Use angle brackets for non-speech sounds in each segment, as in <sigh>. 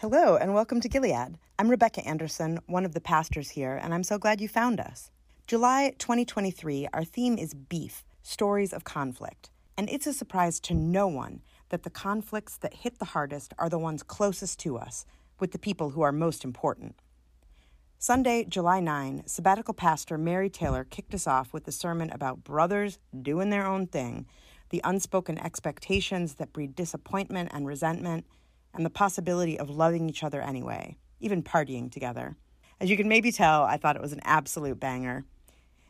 Hello, and welcome to Gilead. I'm Rebecca Anderson, one of the pastors here, and I'm so glad you found us. July 2023, our theme is beef, stories of conflict. And it's a surprise to no one that the conflicts that hit the hardest are the ones closest to us, with the people who are most important. Sunday, July 9, sabbatical pastor Mary Taylor kicked us off with a sermon about brothers doing their own thing, the unspoken expectations that breed disappointment and resentment, and the possibility of loving each other anyway, even partying together. As you can maybe tell, I thought it was an absolute banger.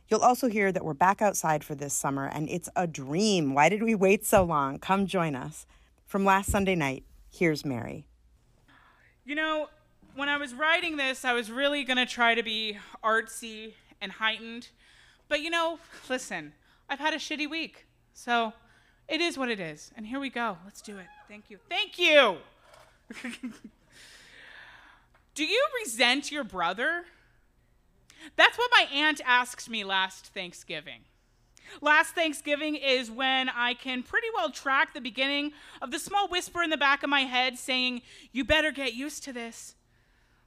You'll also hear that we're back outside for this summer, and it's a dream. Why did we wait so long? Come join us. From last Sunday night, here's Mary. You know, when I was writing this, I was really going to try to be artsy and heightened. But you know, listen, I've had a shitty week. So it is what it is. And here we go. Let's do it. Thank you. Thank you. <laughs> Do you resent your brother? That's what my aunt asked me last Thanksgiving. Last Thanksgiving is when I can pretty well track the beginning of the small whisper in the back of my head saying, You better get used to this.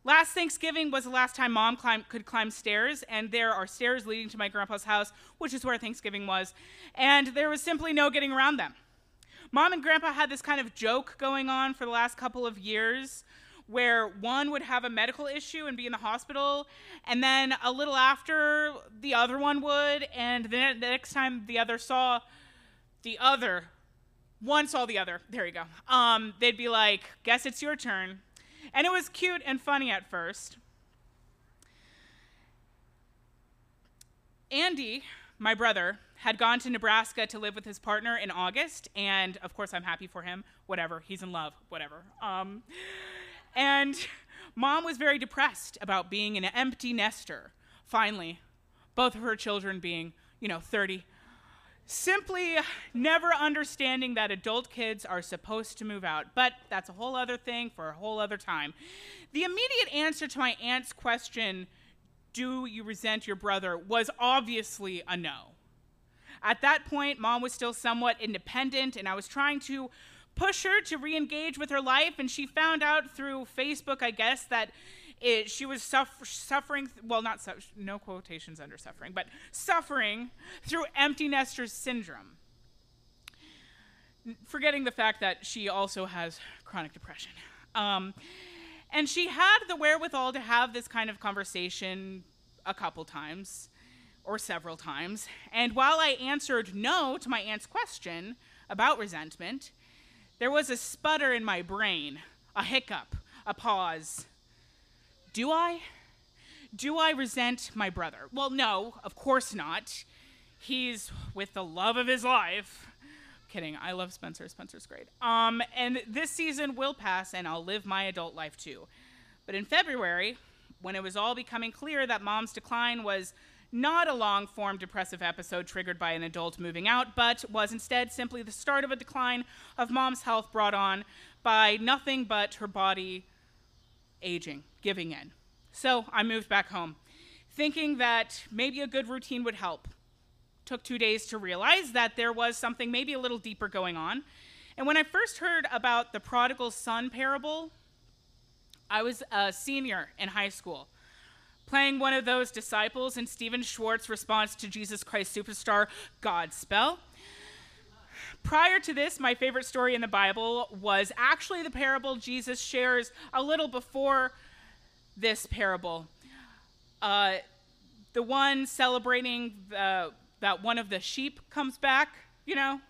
Last Thanksgiving was the last time mom climb, could climb stairs, and there are stairs leading to my grandpa's house, which is where Thanksgiving was, and there was simply no getting around them. Mom and Grandpa had this kind of joke going on for the last couple of years where one would have a medical issue and be in the hospital, and then a little after, the other one would, and then the next time the other saw the other, one saw the other, there you go, um, they'd be like, Guess it's your turn. And it was cute and funny at first. Andy, my brother, had gone to Nebraska to live with his partner in August, and of course, I'm happy for him. Whatever, he's in love, whatever. Um, and mom was very depressed about being an empty nester, finally, both of her children being, you know, 30. Simply never understanding that adult kids are supposed to move out. But that's a whole other thing for a whole other time. The immediate answer to my aunt's question, do you resent your brother, was obviously a no. At that point, mom was still somewhat independent, and I was trying to push her to re engage with her life. And she found out through Facebook, I guess, that it, she was suffer, suffering, well, not su- no quotations under suffering, but suffering through empty nester syndrome. Forgetting the fact that she also has chronic depression. Um, and she had the wherewithal to have this kind of conversation a couple times or several times. And while I answered no to my aunt's question about resentment, there was a sputter in my brain, a hiccup, a pause. Do I? Do I resent my brother? Well, no, of course not. He's with the love of his life. Kidding, I love Spencer. Spencer's great. Um, and this season will pass, and I'll live my adult life too. But in February, when it was all becoming clear that mom's decline was not a long form depressive episode triggered by an adult moving out, but was instead simply the start of a decline of mom's health brought on by nothing but her body aging, giving in. So I moved back home, thinking that maybe a good routine would help. Took two days to realize that there was something maybe a little deeper going on. And when I first heard about the prodigal son parable, I was a senior in high school playing one of those disciples in Stephen Schwartz's response to Jesus Christ Superstar Godspell. Prior to this, my favorite story in the Bible was actually the parable Jesus shares a little before this parable. Uh, the one celebrating the, that one of the sheep comes back, you know?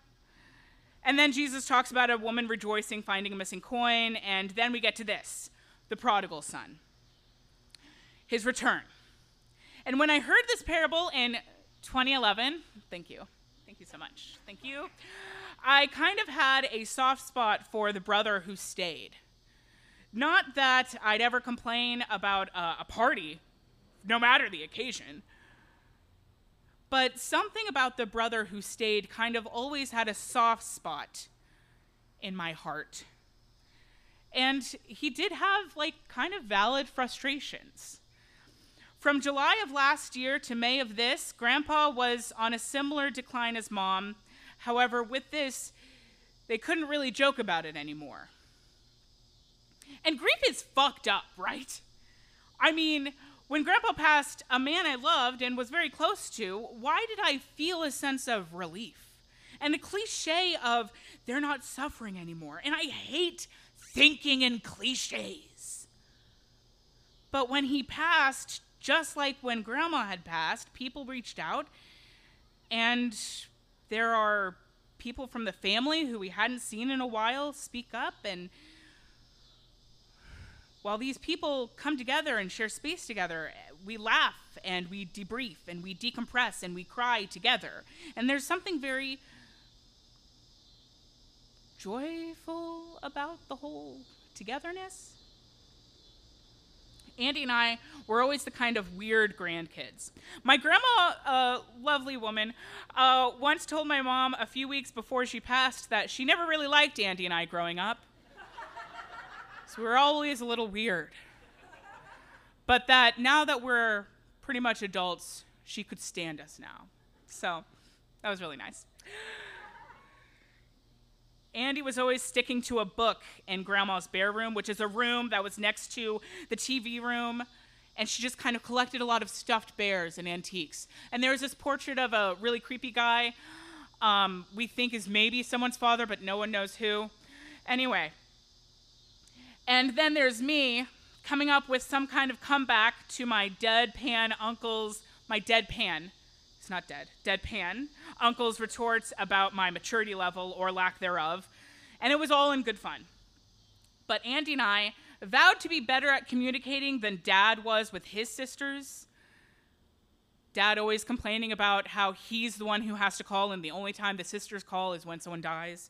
And then Jesus talks about a woman rejoicing, finding a missing coin, and then we get to this the prodigal son his return. And when I heard this parable in 2011, thank you. Thank you so much. Thank you. I kind of had a soft spot for the brother who stayed. Not that I'd ever complain about a party, no matter the occasion, but something about the brother who stayed kind of always had a soft spot in my heart. And he did have, like, kind of valid frustrations. From July of last year to May of this, Grandpa was on a similar decline as Mom. However, with this, they couldn't really joke about it anymore. And grief is fucked up, right? I mean, when Grandpa passed a man I loved and was very close to, why did I feel a sense of relief? And the cliche of they're not suffering anymore. And I hate thinking in cliches. But when he passed, just like when Grandma had passed, people reached out, and there are people from the family who we hadn't seen in a while speak up and while these people come together and share space together, we laugh and we debrief and we decompress and we cry together. And there's something very joyful about the whole togetherness. Andy and I were always the kind of weird grandkids. My grandma, a lovely woman, uh, once told my mom a few weeks before she passed that she never really liked Andy and I growing up. So we were always a little weird. But that now that we're pretty much adults, she could stand us now. So that was really nice. Andy was always sticking to a book in Grandma's Bear Room, which is a room that was next to the TV room. And she just kind of collected a lot of stuffed bears and antiques. And there was this portrait of a really creepy guy um, we think is maybe someone's father, but no one knows who. Anyway. And then there's me coming up with some kind of comeback to my deadpan uncle's, my deadpan it's not dead, deadpan, uncle's retorts about my maturity level or lack thereof, and it was all in good fun. But Andy and I vowed to be better at communicating than dad was with his sisters. Dad always complaining about how he's the one who has to call, and the only time the sisters call is when someone dies.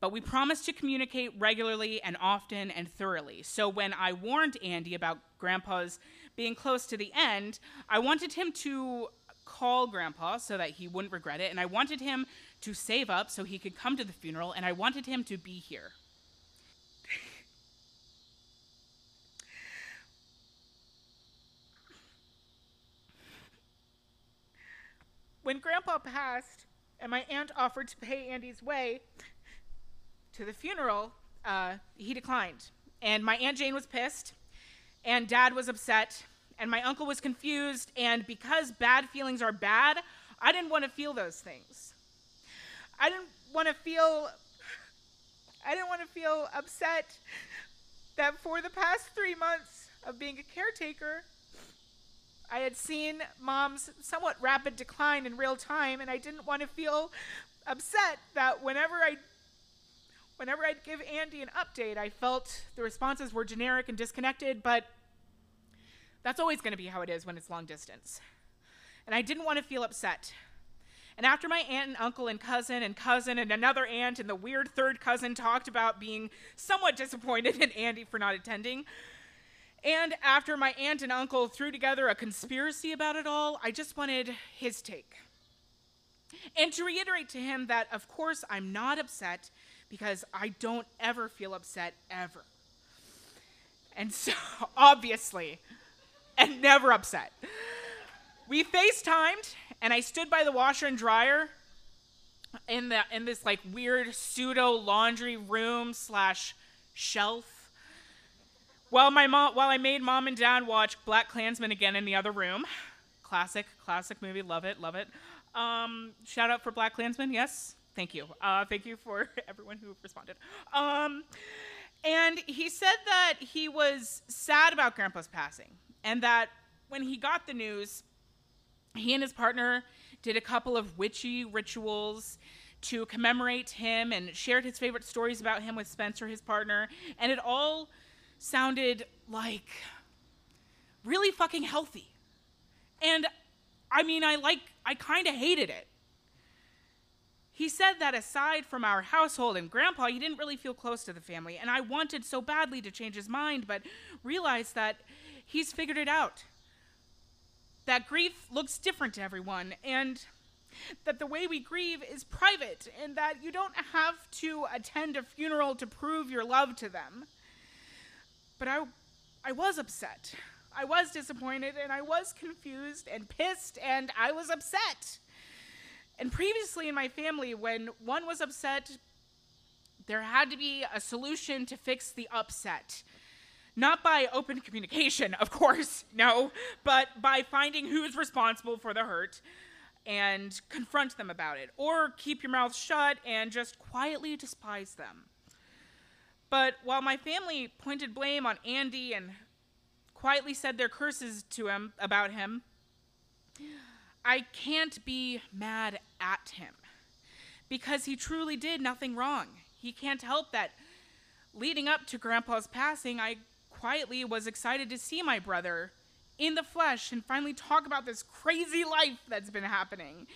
But we promised to communicate regularly and often and thoroughly. So when I warned Andy about Grandpa's being close to the end, I wanted him to call Grandpa so that he wouldn't regret it, and I wanted him to save up so he could come to the funeral, and I wanted him to be here. when Grandpa passed, and my aunt offered to pay Andy's way to the funeral, uh, he declined. And my Aunt Jane was pissed, and Dad was upset, and my uncle was confused, and because bad feelings are bad, I didn't want to feel those things. I didn't want to feel I didn't want to feel upset that for the past 3 months of being a caretaker, I had seen mom's somewhat rapid decline in real time and I didn't want to feel upset that whenever I whenever I'd give Andy an update, I felt the responses were generic and disconnected, but that's always going to be how it is when it's long distance. And I didn't want to feel upset. And after my aunt and uncle and cousin and cousin and another aunt and the weird third cousin talked about being somewhat disappointed in Andy for not attending, and after my aunt and uncle threw together a conspiracy about it all, I just wanted his take. And to reiterate to him that, of course, I'm not upset because I don't ever feel upset ever. And so, <laughs> obviously, and never upset. We FaceTimed, and I stood by the washer and dryer in the in this like weird pseudo laundry room slash shelf. While my mom, while I made mom and dad watch Black Klansman again in the other room, classic, classic movie, love it, love it. Um, shout out for Black Klansman, yes, thank you, uh, thank you for <laughs> everyone who responded. Um, and he said that he was sad about Grandpa's passing and that when he got the news, he and his partner did a couple of witchy rituals to commemorate him and shared his favorite stories about him with Spencer, his partner, and it all sounded like really fucking healthy. And I mean, I like, I kind of hated it. He said that aside from our household and grandpa, he didn't really feel close to the family. And I wanted so badly to change his mind, but realized that he's figured it out. That grief looks different to everyone, and that the way we grieve is private, and that you don't have to attend a funeral to prove your love to them. But I, I was upset. I was disappointed, and I was confused and pissed, and I was upset. And previously in my family, when one was upset, there had to be a solution to fix the upset Not by open communication, of course, <laughs> no, but by finding who's responsible for the hurt and confront them about it, or keep your mouth shut and just quietly despise them. But while my family pointed blame on Andy and quietly said their curses to him about him, I can't be mad at him because he truly did nothing wrong. He can't help that leading up to Grandpa's passing, I quietly was excited to see my brother in the flesh and finally talk about this crazy life that's been happening.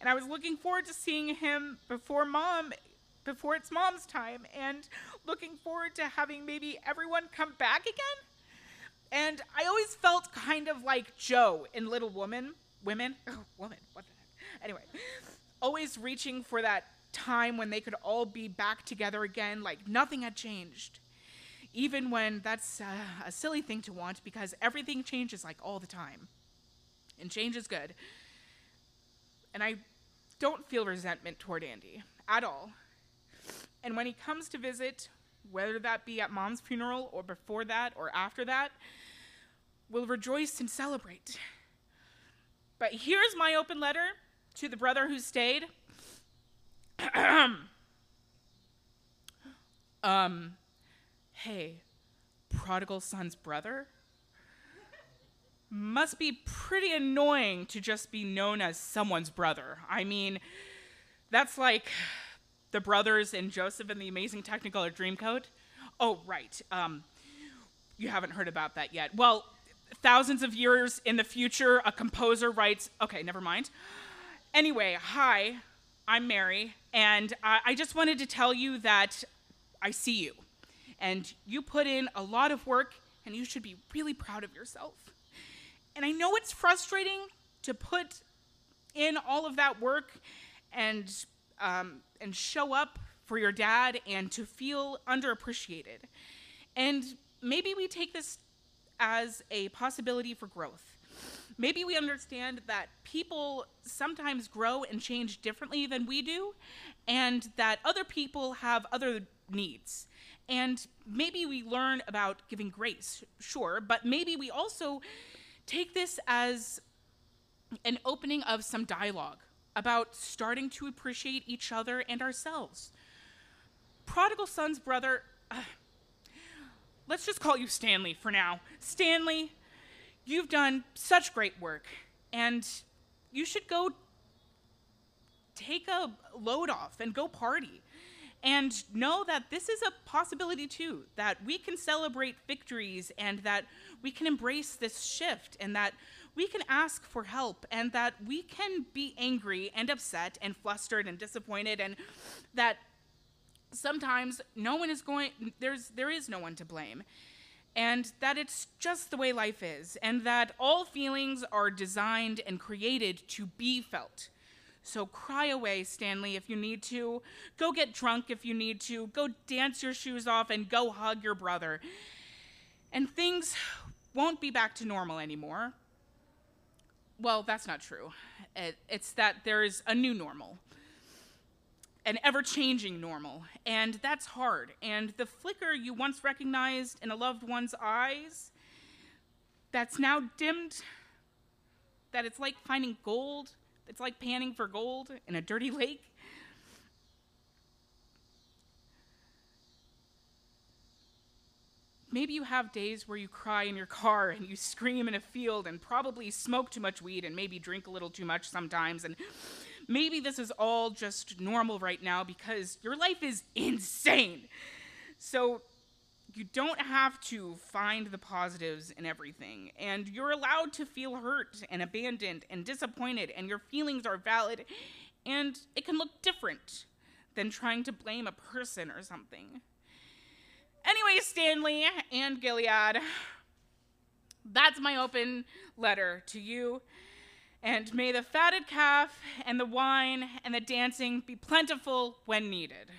And I was looking forward to seeing him before mom before it's mom's time and looking forward to having maybe everyone come back again. And I always felt kind of like Jo in Little Woman, women, <laughs> oh, woman, what the heck? Anyway, always reaching for that time when they could all be back together again, like nothing had changed even when that's uh, a silly thing to want because everything changes like all the time. And change is good. And I don't feel resentment toward Andy at all. And when he comes to visit, whether that be at mom's funeral or before that or after that, we'll rejoice and celebrate. But here's my open letter to the brother who stayed. <clears throat> um, hey, prodigal son's brother? Must be pretty annoying to just be known as someone's brother. I mean, that's like the brothers in Joseph and the Amazing Technicolor Dreamcoat. Oh, right. Um, you haven't heard about that yet. Well, thousands of years in the future, a composer writes. Okay, never mind. Anyway, hi, I'm Mary, and I, I just wanted to tell you that I see you and you put in a lot of work and you should be really proud of yourself. And I know it's frustrating to put in all of that work and um, and show up for your dad and to feel underappreciated. And maybe we take this as a possibility for growth. Maybe we understand that people sometimes grow and change differently than we do, and that other people have other needs. And maybe we learn about giving grace, sure, but maybe we also take this as an opening of some dialogue about starting to appreciate each other and ourselves. Prodigal son's brother, uh, let's just call you Stanley for now. Stanley, you've done such great work, and you should go take a load off and go party and know that this is a possibility too that we can celebrate victories and that we can embrace this shift and that we can ask for help and that we can be angry and upset and flustered and disappointed and that sometimes no one is going there's there is no one to blame and that it's just the way life is and that all feelings are designed and created to be felt so cry away, Stanley, if you need to. Go get drunk if you need to. Go dance your shoes off and go hug your brother. And things won't be back to normal anymore. Well, that's not true. It, it's that there is a new normal, an ever changing normal, and that's hard. And the flicker you once recognized in a loved one's eyes, that's now dimmed, that it's like finding gold it's like panning for gold in a dirty lake. Maybe you have days where you cry in your car and you scream in a field and probably smoke too much weed and maybe drink a little too much sometimes. And maybe this is all just normal right now because your life is insane. So you don't have to find the positives in everything. And you're allowed to feel hurt and abandoned and disappointed, and your feelings are valid. And it can look different than trying to blame a person or something. Anyway, Stanley and Gilead, that's my open letter to you. And may the fatted calf and the wine and the dancing be plentiful when needed.